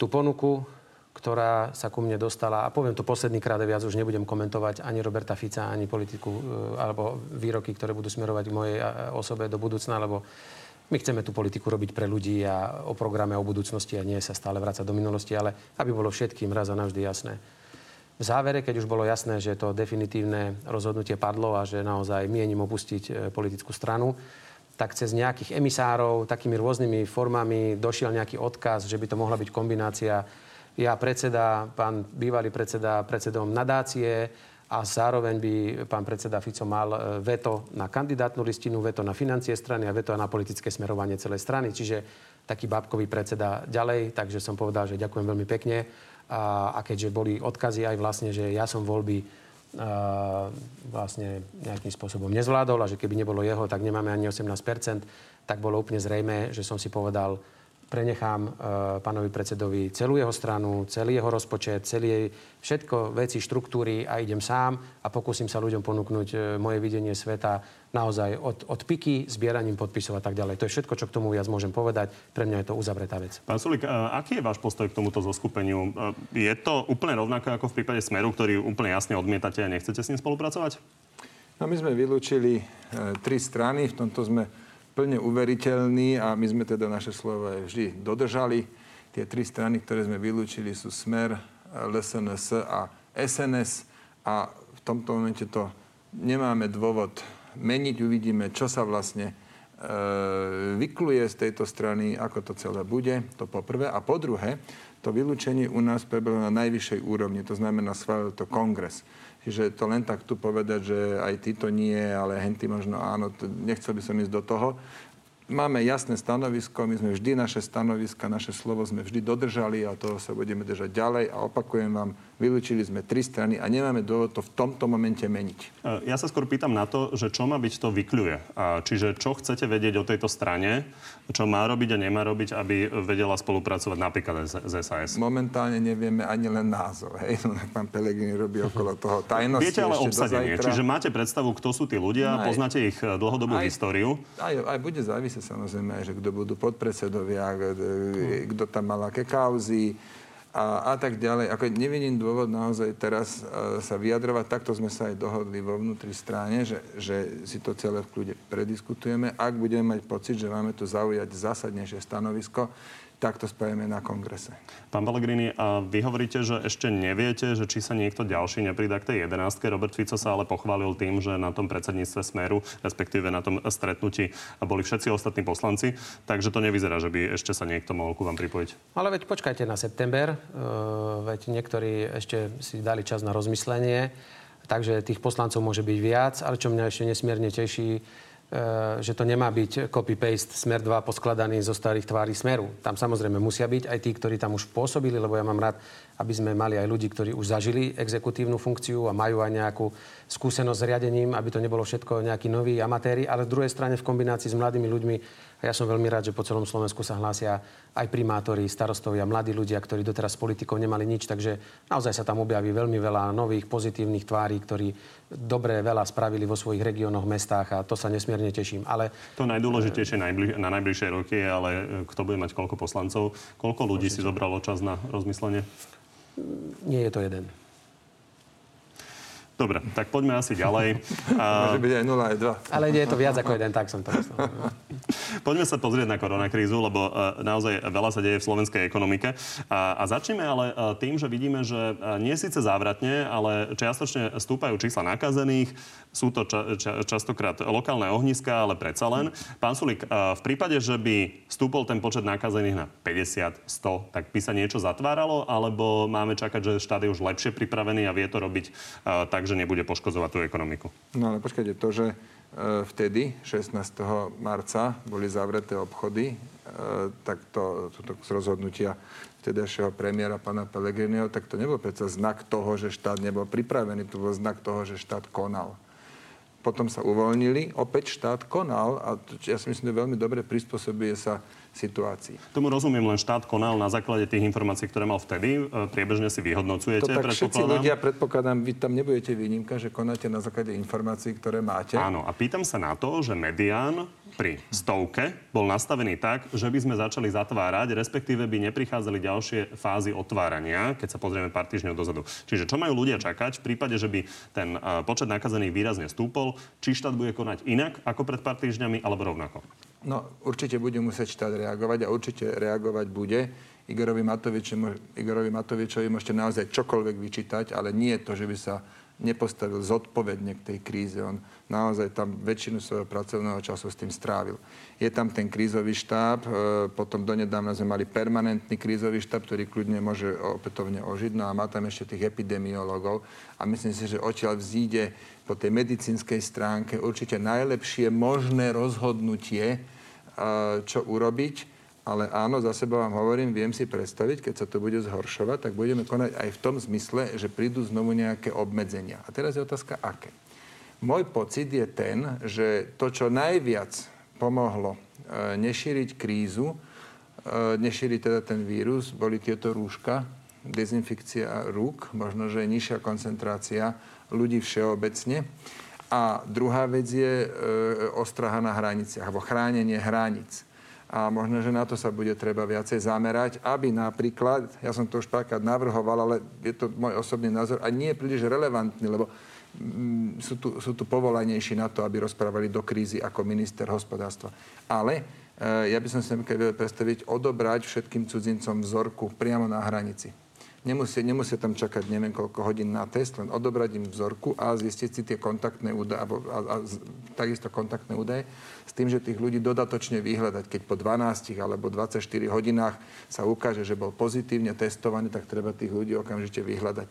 Tú ponuku, ktorá sa ku mne dostala, a poviem to posledný krát, viac už nebudem komentovať ani Roberta Fica, ani politiku, e, alebo výroky, ktoré budú smerovať k mojej osobe do budúcna, lebo my chceme tú politiku robiť pre ľudí a o programe o budúcnosti a nie sa stále vrácať do minulosti, ale aby bolo všetkým raz a navždy jasné v závere, keď už bolo jasné, že to definitívne rozhodnutie padlo a že naozaj mienim opustiť e, politickú stranu, tak cez nejakých emisárov, takými rôznymi formami došiel nejaký odkaz, že by to mohla byť kombinácia ja predseda, pán bývalý predseda, predsedom nadácie a zároveň by pán predseda Fico mal e, veto na kandidátnu listinu, veto na financie strany a veto na politické smerovanie celej strany. Čiže taký bábkový predseda ďalej, takže som povedal, že ďakujem veľmi pekne a, a keďže boli odkazy aj vlastne, že ja som voľby a, vlastne nejakým spôsobom nezvládol a že keby nebolo jeho, tak nemáme ani 18%, tak bolo úplne zrejme, že som si povedal, prenechám e, pánovi predsedovi celú jeho stranu, celý jeho rozpočet, celý jej všetko veci, štruktúry a idem sám a pokúsim sa ľuďom ponúknuť e, moje videnie sveta naozaj od, od piky, zbieraním podpisov a tak ďalej. To je všetko, čo k tomu viac môžem povedať. Pre mňa je to uzavretá vec. Pán Sulik, e, aký je váš postoj k tomuto zoskupeniu? Je to úplne rovnako ako v prípade Smeru, ktorý úplne jasne odmietate a nechcete s ním spolupracovať? No my sme vylúčili e, tri strany, v tomto sme plne uveriteľný a my sme teda naše slovo vždy dodržali. Tie tri strany, ktoré sme vylúčili, sú Smer, LSNS a SNS a v tomto momente to nemáme dôvod meniť. Uvidíme, čo sa vlastne e, vykluje z tejto strany, ako to celé bude, to po prvé. A po druhé, to vylúčenie u nás prebehlo na najvyššej úrovni, to znamená schválil to kongres. Čiže to len tak tu povedať, že aj ty to nie, ale henty možno áno, nechcel by som ísť do toho. Máme jasné stanovisko, my sme vždy naše stanoviska, naše slovo sme vždy dodržali a toho sa budeme držať ďalej a opakujem vám, vylúčili sme tri strany a nemáme dôvod to v tomto momente meniť. E, ja sa skôr pýtam na to, že čo má byť to vykľuje. Čiže čo chcete vedieť o tejto strane, čo má robiť a nemá robiť, aby vedela spolupracovať napríklad z SAS? Momentálne nevieme ani len názov. Hej? No, pán Pelegrini robí okolo toho tajnosti. Viete ale obsadenie, čiže máte predstavu, kto sú tí ľudia, aj, poznáte ich e, dlhodobú aj, históriu. Aj, aj bude závisieť samozrejme, že kto budú podpredsedovia, kto tam mal aké kauzy a, a tak ďalej. Ako nevidím dôvod naozaj teraz uh, sa vyjadrovať. Takto sme sa aj dohodli vo vnútri strane, že, že si to celé v kľude prediskutujeme. Ak budeme mať pocit, že máme tu zaujať zásadnejšie stanovisko, tak to spravíme na kongrese. Pán Pellegrini, a vy hovoríte, že ešte neviete, že či sa niekto ďalší nepridá k tej jedenástke. Robert Fico sa ale pochválil tým, že na tom predsedníctve Smeru, respektíve na tom stretnutí boli všetci ostatní poslanci. Takže to nevyzerá, že by ešte sa niekto mohol ku vám pripojiť. Ale veď počkajte na september. Uh, veď niektorí ešte si dali čas na rozmyslenie. Takže tých poslancov môže byť viac. Ale čo mňa ešte nesmierne teší, E, že to nemá byť copy-paste Smer 2 poskladaný zo starých tvári Smeru. Tam samozrejme musia byť aj tí, ktorí tam už pôsobili, lebo ja mám rád, aby sme mali aj ľudí, ktorí už zažili exekutívnu funkciu a majú aj nejakú skúsenosť s riadením, aby to nebolo všetko nejakí noví amatéri, ale v druhej strane v kombinácii s mladými ľuďmi a ja som veľmi rád, že po celom Slovensku sa hlásia aj primátori, starostovia, mladí ľudia, ktorí doteraz s politikou nemali nič. Takže naozaj sa tam objaví veľmi veľa nových pozitívnych tvári, ktorí dobre veľa spravili vo svojich regiónoch, mestách a to sa nesmierne teším. Ale... To najdôležitejšie na najbližšie roky je ale e, kto bude mať koľko poslancov. Koľko ľudí Určite. si zobralo čas na rozmyslenie? Nie je to jeden. Dobre, tak poďme asi ďalej. Môže byť aj 0, aj 2. Ale nie je to viac ako jeden, tak som to myslel. Poďme sa pozrieť na koronakrízu, lebo uh, naozaj veľa sa deje v slovenskej ekonomike. A, a začneme ale uh, tým, že vidíme, že uh, nie síce závratne, ale čiastočne stúpajú čísla nakazených. Sú to ča, ča, častokrát lokálne ohniska, ale predsa len. Pán Sulik, v prípade, že by stúpol ten počet nakazených na 50, 100, tak by sa niečo zatváralo, alebo máme čakať, že štát je už lepšie pripravený a vie to robiť tak, že nebude poškozovať tú ekonomiku. No ale počkajte, to, že e, vtedy, 16. marca, boli zavreté obchody, e, tak to, to z rozhodnutia vtedajšieho premiéra pána Pellegriniho, tak to nebol predsa znak toho, že štát nebol pripravený, to bol znak toho, že štát konal potom sa uvoľnili, opäť štát konal a ja si myslím, že veľmi dobre prispôsobuje sa situácii. Tomu rozumiem, len štát konal na základe tých informácií, ktoré mal vtedy. E, priebežne si vyhodnocujete, to tak všetci ľudia, predpokladám, vy tam nebudete výnimka, že konáte na základe informácií, ktoré máte. Áno, a pýtam sa na to, že medián pri stovke bol nastavený tak, že by sme začali zatvárať, respektíve by neprichádzali ďalšie fázy otvárania, keď sa pozrieme pár týždňov dozadu. Čiže čo majú ľudia čakať v prípade, že by ten e, počet nakazených výrazne stúpol, či štát bude konať inak ako pred pár týždňami, alebo rovnako? No, určite bude musieť štát reagovať a určite reagovať bude. Igorovi Matovičovi, Igorovi Matovičovi môžete naozaj čokoľvek vyčítať, ale nie to, že by sa nepostavil zodpovedne k tej kríze. On naozaj tam väčšinu svojho pracovného času s tým strávil. Je tam ten krízový štáb, e, potom donedávna sme mali permanentný krízový štáb, ktorý kľudne môže opätovne ožiť, no a má tam ešte tých epidemiologov a myslím si, že odtiaľ vzíde po tej medicínskej stránke určite najlepšie možné rozhodnutie, e, čo urobiť ale áno, za seba vám hovorím, viem si predstaviť, keď sa to bude zhoršovať, tak budeme konať aj v tom zmysle, že prídu znovu nejaké obmedzenia. A teraz je otázka, aké. Môj pocit je ten, že to, čo najviac pomohlo e, nešíriť krízu, e, nešíriť teda ten vírus, boli tieto rúška, dezinfekcia rúk, možno, že nižšia koncentrácia ľudí všeobecne. A druhá vec je e, ostraha na hraniciach, alebo chránenie hraníc a možno, že na to sa bude treba viacej zamerať, aby napríklad, ja som to už párkrát navrhoval, ale je to môj osobný názor a nie je príliš relevantný, lebo mm, sú, tu, sú tu povolanejší na to, aby rozprávali do krízy ako minister hospodárstva. Ale e, ja by som si vedel predstaviť odobrať všetkým cudzincom vzorku priamo na hranici. Nemusia, nemusia tam čakať neviem koľko hodín na test, len odobrať im vzorku a zistiť si tie kontaktné údaje, a, a, a takisto kontaktné údaje s tým, že tých ľudí dodatočne vyhľadať. Keď po 12 alebo 24 hodinách sa ukáže, že bol pozitívne testovaný, tak treba tých ľudí okamžite vyhľadať.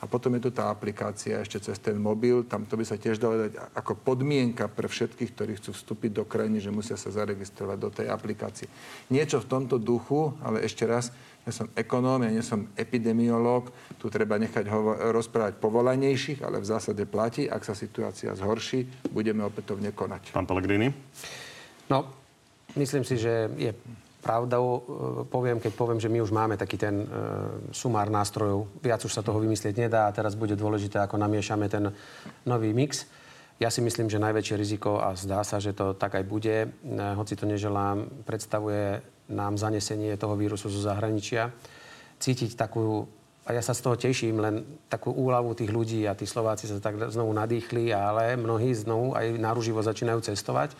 A potom je tu tá aplikácia ešte cez ten mobil. Tam to by sa tiež dalo dať ako podmienka pre všetkých, ktorí chcú vstúpiť do krajiny, že musia sa zaregistrovať do tej aplikácie. Niečo v tomto duchu, ale ešte raz, ja som ekonóm, ja nie som epidemiológ, tu treba nechať hovo- rozprávať povolanejších, ale v zásade platí, ak sa situácia zhorší, budeme opätovne konať. Pán Pellegrini? No, myslím si, že je pravdou, e, poviem, keď poviem, že my už máme taký ten e, sumár nástrojov. Viac už sa toho vymyslieť nedá a teraz bude dôležité, ako namiešame ten nový mix. Ja si myslím, že najväčšie riziko, a zdá sa, že to tak aj bude, e, hoci to neželám, predstavuje nám zanesenie toho vírusu zo zahraničia, cítiť takú, a ja sa z toho teším, len takú úľavu tých ľudí a tí Slováci sa tak znovu nadýchli, ale mnohí znovu aj naruživo začínajú cestovať.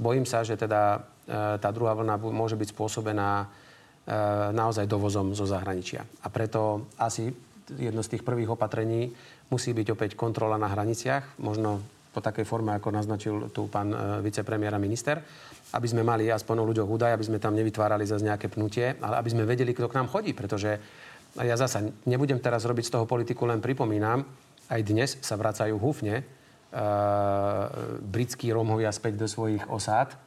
Bojím sa, že teda e, tá druhá vlna môže byť spôsobená e, naozaj dovozom zo zahraničia. A preto asi jedno z tých prvých opatrení musí byť opäť kontrola na hraniciach, možno po takej forme, ako naznačil tu pán e, vicepremiér a minister aby sme mali aspoň o ľuďoch údaj, aby sme tam nevytvárali zase nejaké pnutie, ale aby sme vedeli, kto k nám chodí, pretože ja zasa nebudem teraz robiť z toho politiku, len pripomínam, aj dnes sa vracajú húfne uh, britskí Rómovia späť do svojich osád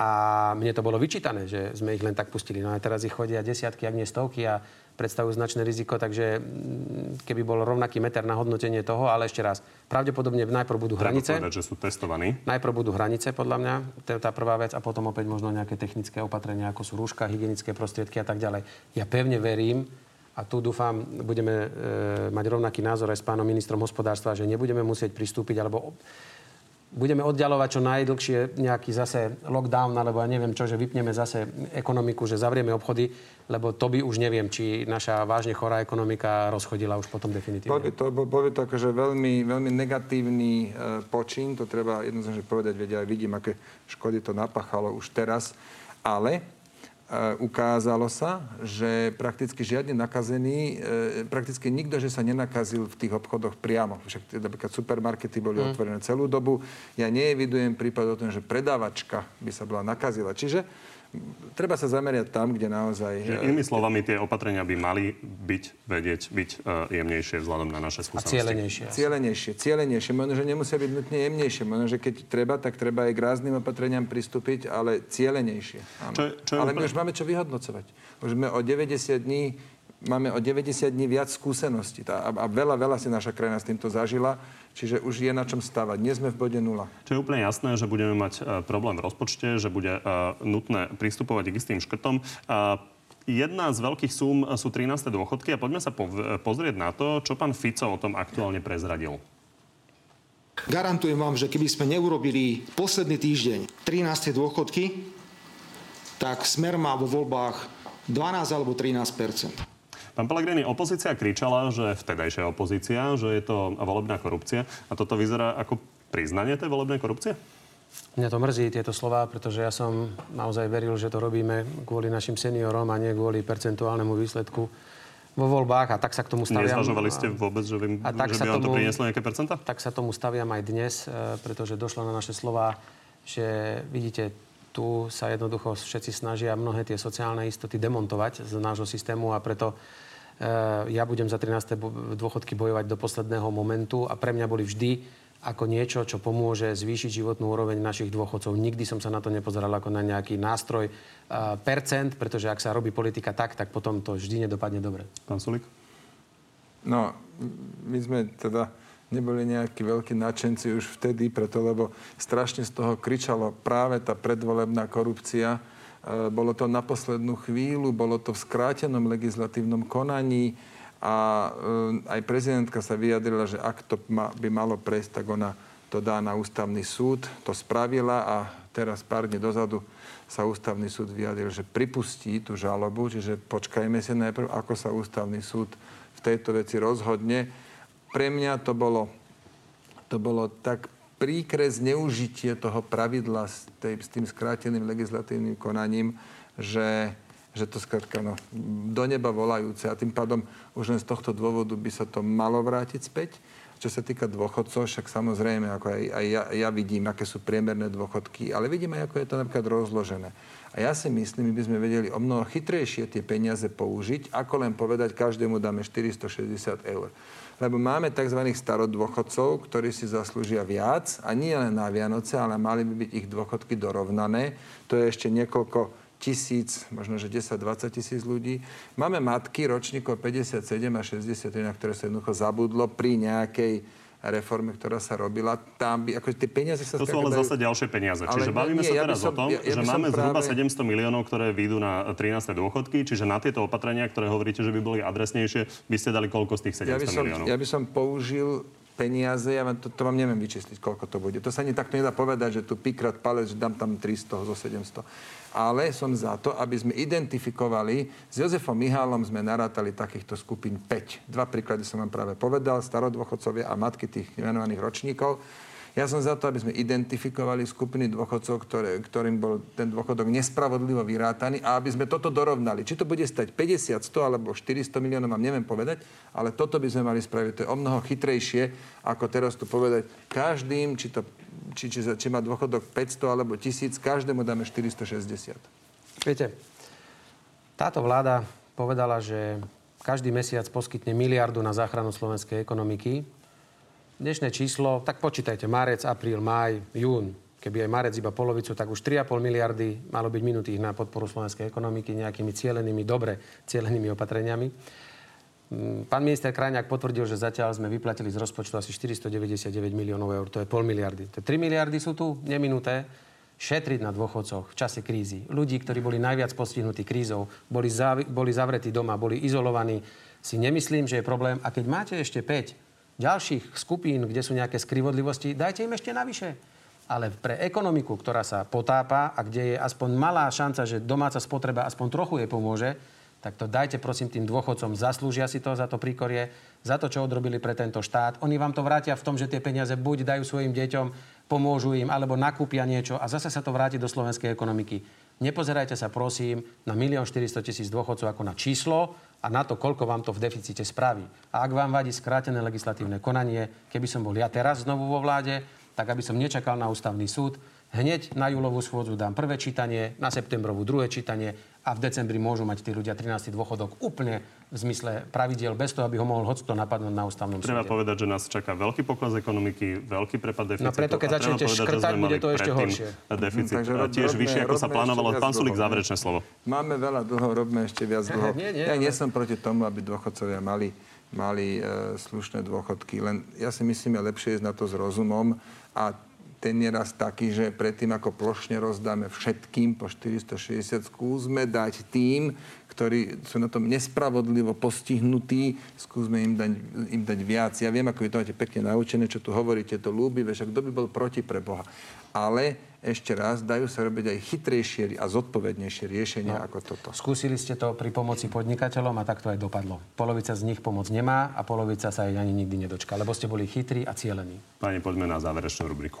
a mne to bolo vyčítané, že sme ich len tak pustili. No a teraz ich chodia desiatky, ak nie stovky a predstavujú značné riziko, takže mm, keby bol rovnaký meter na hodnotenie toho, ale ešte raz, pravdepodobne najprv budú hranice. Povedať, že sú testovaní. Najprv budú hranice, podľa mňa, to je tá prvá vec, a potom opäť možno nejaké technické opatrenia, ako sú rúška, hygienické prostriedky a tak ďalej. Ja pevne verím, a tu dúfam, budeme e, mať rovnaký názor aj s pánom ministrom hospodárstva, že nebudeme musieť pristúpiť alebo budeme oddialovať čo najdlhšie nejaký zase lockdown, alebo ja neviem čo, že vypneme zase ekonomiku, že zavrieme obchody, lebo to by už neviem, či naša vážne chorá ekonomika rozchodila už potom definitívne. Bol by to, bol by to akože veľmi, veľmi negatívny e, počín, to treba jednoznačne povedať, vedia, aj vidím, aké škody to napáchalo už teraz, ale ukázalo sa, že prakticky žiadny nakazený, eh, prakticky nikto, že sa nenakazil v tých obchodoch priamo. Však napríklad supermarkety boli mm. otvorené celú dobu. Ja neevidujem prípad o tom, že predávačka by sa bola nakazila. Čiže treba sa zameriať tam, kde naozaj... Že inými slovami, tie opatrenia by mali byť, vedieť, byť uh, jemnejšie vzhľadom na naše skúsenosti. A cieľenejšie. Cieľenejšie, cieľenejšie. Možno, že nemusia byť nutne jemnejšie. Možno, že keď treba, tak treba aj k rázným opatreniam pristúpiť, ale cieľenejšie. Čo, čo ale my už máme čo vyhodnocovať. Už sme o 90 dní máme o 90 dní viac skúseností. A, a veľa, veľa si naša krajina s týmto zažila. Čiže už je na čom stavať. Nie sme v bode nula. Čo je úplne jasné, že budeme mať uh, problém v rozpočte, že bude uh, nutné pristupovať k istým škrtom. Uh, Jedna z veľkých súm sú 13. dôchodky a poďme sa pozrieť na to, čo pán Fico o tom aktuálne prezradil. Garantujem vám, že keby sme neurobili posledný týždeň 13. dôchodky, tak Smer má vo voľbách 12 alebo 13 Pán Pellegrini, opozícia kričala, že vtedajšia opozícia, že je to volebná korupcia. A toto vyzerá ako priznanie tej volebnej korupcie? Mňa to mrzí, tieto slova, pretože ja som naozaj veril, že to robíme kvôli našim seniorom a nie kvôli percentuálnemu výsledku vo voľbách a tak sa k tomu staviam. Nezvažovali ste vôbec, že, vy, A tak že sa by vám to tomu- prinieslo nejaké percenta? Tak sa tomu staviam aj dnes, e, pretože došlo na naše slova, že vidíte, tu sa jednoducho všetci snažia mnohé tie sociálne istoty demontovať z nášho systému a preto ja budem za 13. bo- dôchodky bojovať do posledného momentu a pre mňa boli vždy ako niečo, čo pomôže zvýšiť životnú úroveň našich dôchodcov. Nikdy som sa na to nepozeral ako na nejaký nástroj e, percent, pretože ak sa robí politika tak, tak potom to vždy nedopadne dobre. Pán Sulik? No, my sme teda neboli nejakí veľkí nadšenci už vtedy, preto lebo strašne z toho kričalo práve tá predvolebná korupcia. E, Bolo to na poslednú chvíľu, bolo to v skrátenom legislatívnom konaní a e, aj prezidentka sa vyjadrila, že ak to by malo prejsť, tak ona to dá na ústavný súd. To spravila a teraz pár dní dozadu sa ústavný súd vyjadril, že pripustí tú žalobu, čiže počkajme si najprv, ako sa ústavný súd v tejto veci rozhodne. Pre mňa to bolo, to bolo tak príkre zneužitie toho pravidla s, tej, s tým skráteným legislatívnym konaním, že, že to skrátka no, do neba volajúce a tým pádom už len z tohto dôvodu by sa to malo vrátiť späť. Čo sa týka dôchodcov, však samozrejme, ako aj, aj ja, ja vidím, aké sú priemerné dôchodky, ale vidím aj, ako je to napríklad rozložené. A ja si myslím, my by sme vedeli o mnoho chytrejšie tie peniaze použiť, ako len povedať, každému dáme 460 eur. Lebo máme tzv. starodôchodcov, ktorí si zaslúžia viac a nie len na Vianoce, ale mali by byť ich dôchodky dorovnané. To je ešte niekoľko tisíc, možno že 10-20 tisíc ľudí. Máme matky ročníkov 57 a 60, na ktoré sa jednoducho zabudlo pri nejakej reforme, ktorá sa robila. Tam by, ako tie peniaze sa To sú ale dajú- zase ďalšie peniaze. Ale Čiže bavíme nie, sa ja teraz som- o tom, ja- ja že máme zhruba práve- 700 miliónov, ktoré výjdu na 13. dôchodky. Čiže na tieto opatrenia, ktoré hovoríte, že by boli adresnejšie, by ste dali koľko z tých 700 ja by som, miliónov? Ja by som použil peniaze, ja vám to, to vám neviem vyčísliť, koľko to bude. To sa ani takto nedá povedať, že tu pikrát palec, že dám tam 300 zo 700. Ale som za to, aby sme identifikovali, s Jozefom Mihálom sme narátali takýchto skupín 5. Dva príklady som vám práve povedal, starodôchodcovia a matky tých venovaných ročníkov. Ja som za to, aby sme identifikovali skupiny dôchodcov, ktoré, ktorým bol ten dôchodok nespravodlivo vyrátaný a aby sme toto dorovnali. Či to bude stať 50, 100 alebo 400 miliónov, vám neviem povedať, ale toto by sme mali spraviť. To je o mnoho chytrejšie, ako teraz tu povedať každým, či, to, či, či, či má dôchodok 500 alebo 1000, každému dáme 460. Viete, táto vláda povedala, že každý mesiac poskytne miliardu na záchranu slovenskej ekonomiky. Dnešné číslo, tak počítajte, marec, apríl, máj, jún. Keby aj marec iba polovicu, tak už 3,5 miliardy malo byť minutých na podporu slovenskej ekonomiky nejakými cielenými, dobre cielenými opatreniami. Mm, Pán minister Krajňák potvrdil, že zatiaľ sme vyplatili z rozpočtu asi 499 miliónov eur. To je pol miliardy. To je 3 miliardy sú tu neminuté šetriť na dôchodcoch v čase krízy. Ľudí, ktorí boli najviac postihnutí krízou, boli, zav- boli zavretí doma, boli izolovaní, si nemyslím, že je problém. A keď máte ešte 5 ďalších skupín, kde sú nejaké skrivodlivosti, dajte im ešte navyše. Ale pre ekonomiku, ktorá sa potápa a kde je aspoň malá šanca, že domáca spotreba aspoň trochu jej pomôže, tak to dajte prosím tým dôchodcom. Zaslúžia si to za to príkorie, za to, čo odrobili pre tento štát. Oni vám to vrátia v tom, že tie peniaze buď dajú svojim deťom, pomôžu im, alebo nakúpia niečo a zase sa to vráti do slovenskej ekonomiky. Nepozerajte sa prosím na 1 400 000 dôchodcov ako na číslo a na to, koľko vám to v deficite spraví. A ak vám vadí skrátené legislatívne konanie, keby som bol ja teraz znovu vo vláde, tak aby som nečakal na ústavný súd, hneď na júlovú schôdzu dám prvé čítanie, na septembrovú druhé čítanie a v decembri môžu mať tí ľudia 13. dôchodok úplne v zmysle pravidiel, bez toho, aby ho mohol hocto napadnúť na ústavnom Treba súde. povedať, že nás čaká veľký pokles ekonomiky, veľký prepad deficitu. No preto, keď treba začnete povedať, že škrtať, bude to ešte horšie. Deficit Takže a rob- tiež robme- vyšší, ako sa plánovalo. Pán Sulik, záverečné slovo. Máme veľa dlhov, robme ešte viac dlhov. Nie, nie, ja nie ale- som proti tomu, aby dôchodcovia mali, mali e, slušné dôchodky. Len ja si myslím, je lepšie ísť na to s rozumom a ten je raz taký, že predtým, ako plošne rozdáme všetkým po 460, skúsme dať tým, ktorí sú na tom nespravodlivo postihnutí, skúsme im dať, im dať viac. Ja viem, ako vy to máte pekne naučené, čo tu hovoríte, to ľúbivé, však kto by bol proti pre Boha. Ale ešte raz, dajú sa robiť aj chytrejšie a zodpovednejšie riešenia no. ako toto. Skúsili ste to pri pomoci podnikateľom a tak to aj dopadlo. Polovica z nich pomoc nemá a polovica sa jej ani nikdy nedočká, lebo ste boli chytrí a cielení. Pani, poďme na záverečnú rubriku.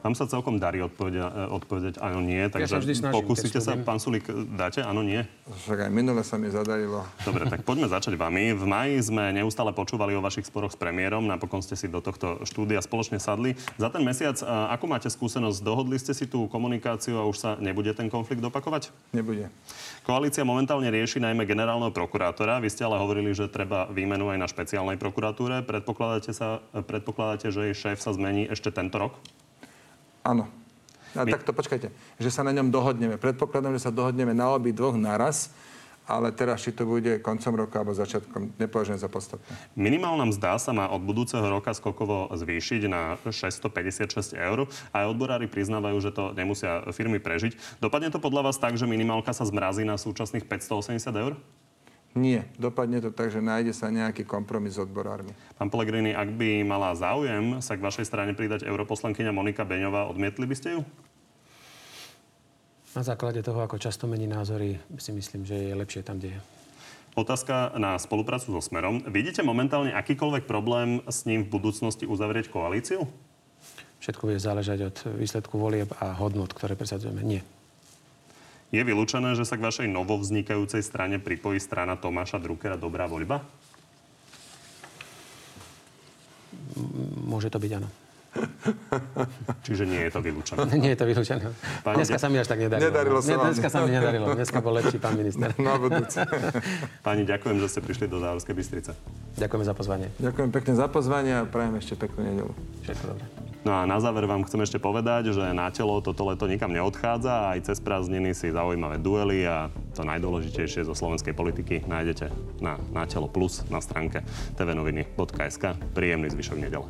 Vám sa celkom darí odpovedať, odpovedať áno, nie, takže sa vždy snažím, pokúsite sa, pán Sulík, dáte áno, nie? Však aj minule sa mi zadarilo. Dobre, tak poďme začať vami. V maji sme neustále počúvali o vašich sporoch s premiérom, napokon ste si do tohto štúdia spoločne sadli. Za ten mesiac, a, akú máte skúsenosť? Dohodli ste si tú komunikáciu a už sa nebude ten konflikt opakovať? Nebude. Koalícia momentálne rieši najmä generálneho prokurátora. Vy ste ale hovorili, že treba výmenu aj na špeciálnej prokuratúre. Predpokladáte, sa, predpokladáte, že jej šéf sa zmení ešte tento rok? Áno. A My- takto počkajte, že sa na ňom dohodneme. Predpokladám, že sa dohodneme na obi dvoch naraz, ale teraz, či to bude koncom roka alebo začiatkom, nepovažujem za podstatné. Minimálna mzda sa má od budúceho roka skokovo zvýšiť na 656 eur a aj odborári priznávajú, že to nemusia firmy prežiť. Dopadne to podľa vás tak, že minimálka sa zmrazí na súčasných 580 eur? Nie, dopadne to tak, že nájde sa nejaký kompromis s odborármi. Pán Pellegrini, ak by mala záujem sa k vašej strane pridať europoslankyňa Monika Beňová, odmietli by ste ju? Na základe toho, ako často mení názory, si myslím, že je lepšie tam, kde je. Otázka na spoluprácu so Smerom. Vidíte momentálne akýkoľvek problém s ním v budúcnosti uzavrieť koalíciu? Všetko bude záležať od výsledku volieb a hodnot, ktoré presadzujeme. Nie. Je vylúčené, že sa k vašej novovznikajúcej strane pripojí strana Tomáša Druckera Dobrá voľba? Môže to byť áno. Čiže nie je to vylúčené. Nie je to vylúčené. Pán Dneska sa mi až tak nedarilo. Nedarilo sa Nie, vám. Dneska sa mi nedarilo. Dneska bol lepší pán minister. Na budúce. Páni, ďakujem, že ste prišli do Záhorskej Bystrice. Ďakujeme za pozvanie. Ďakujem pekne za pozvanie a prajem ešte peknú nedelu. Všetko dobré. No a na záver vám chcem ešte povedať, že na telo toto leto nikam neodchádza a aj cez prázdniny si zaujímavé duely a to najdôležitejšie zo slovenskej politiky nájdete na, na telo plus na stránke tvnoviny.sk. Príjemný zvyšok nedele.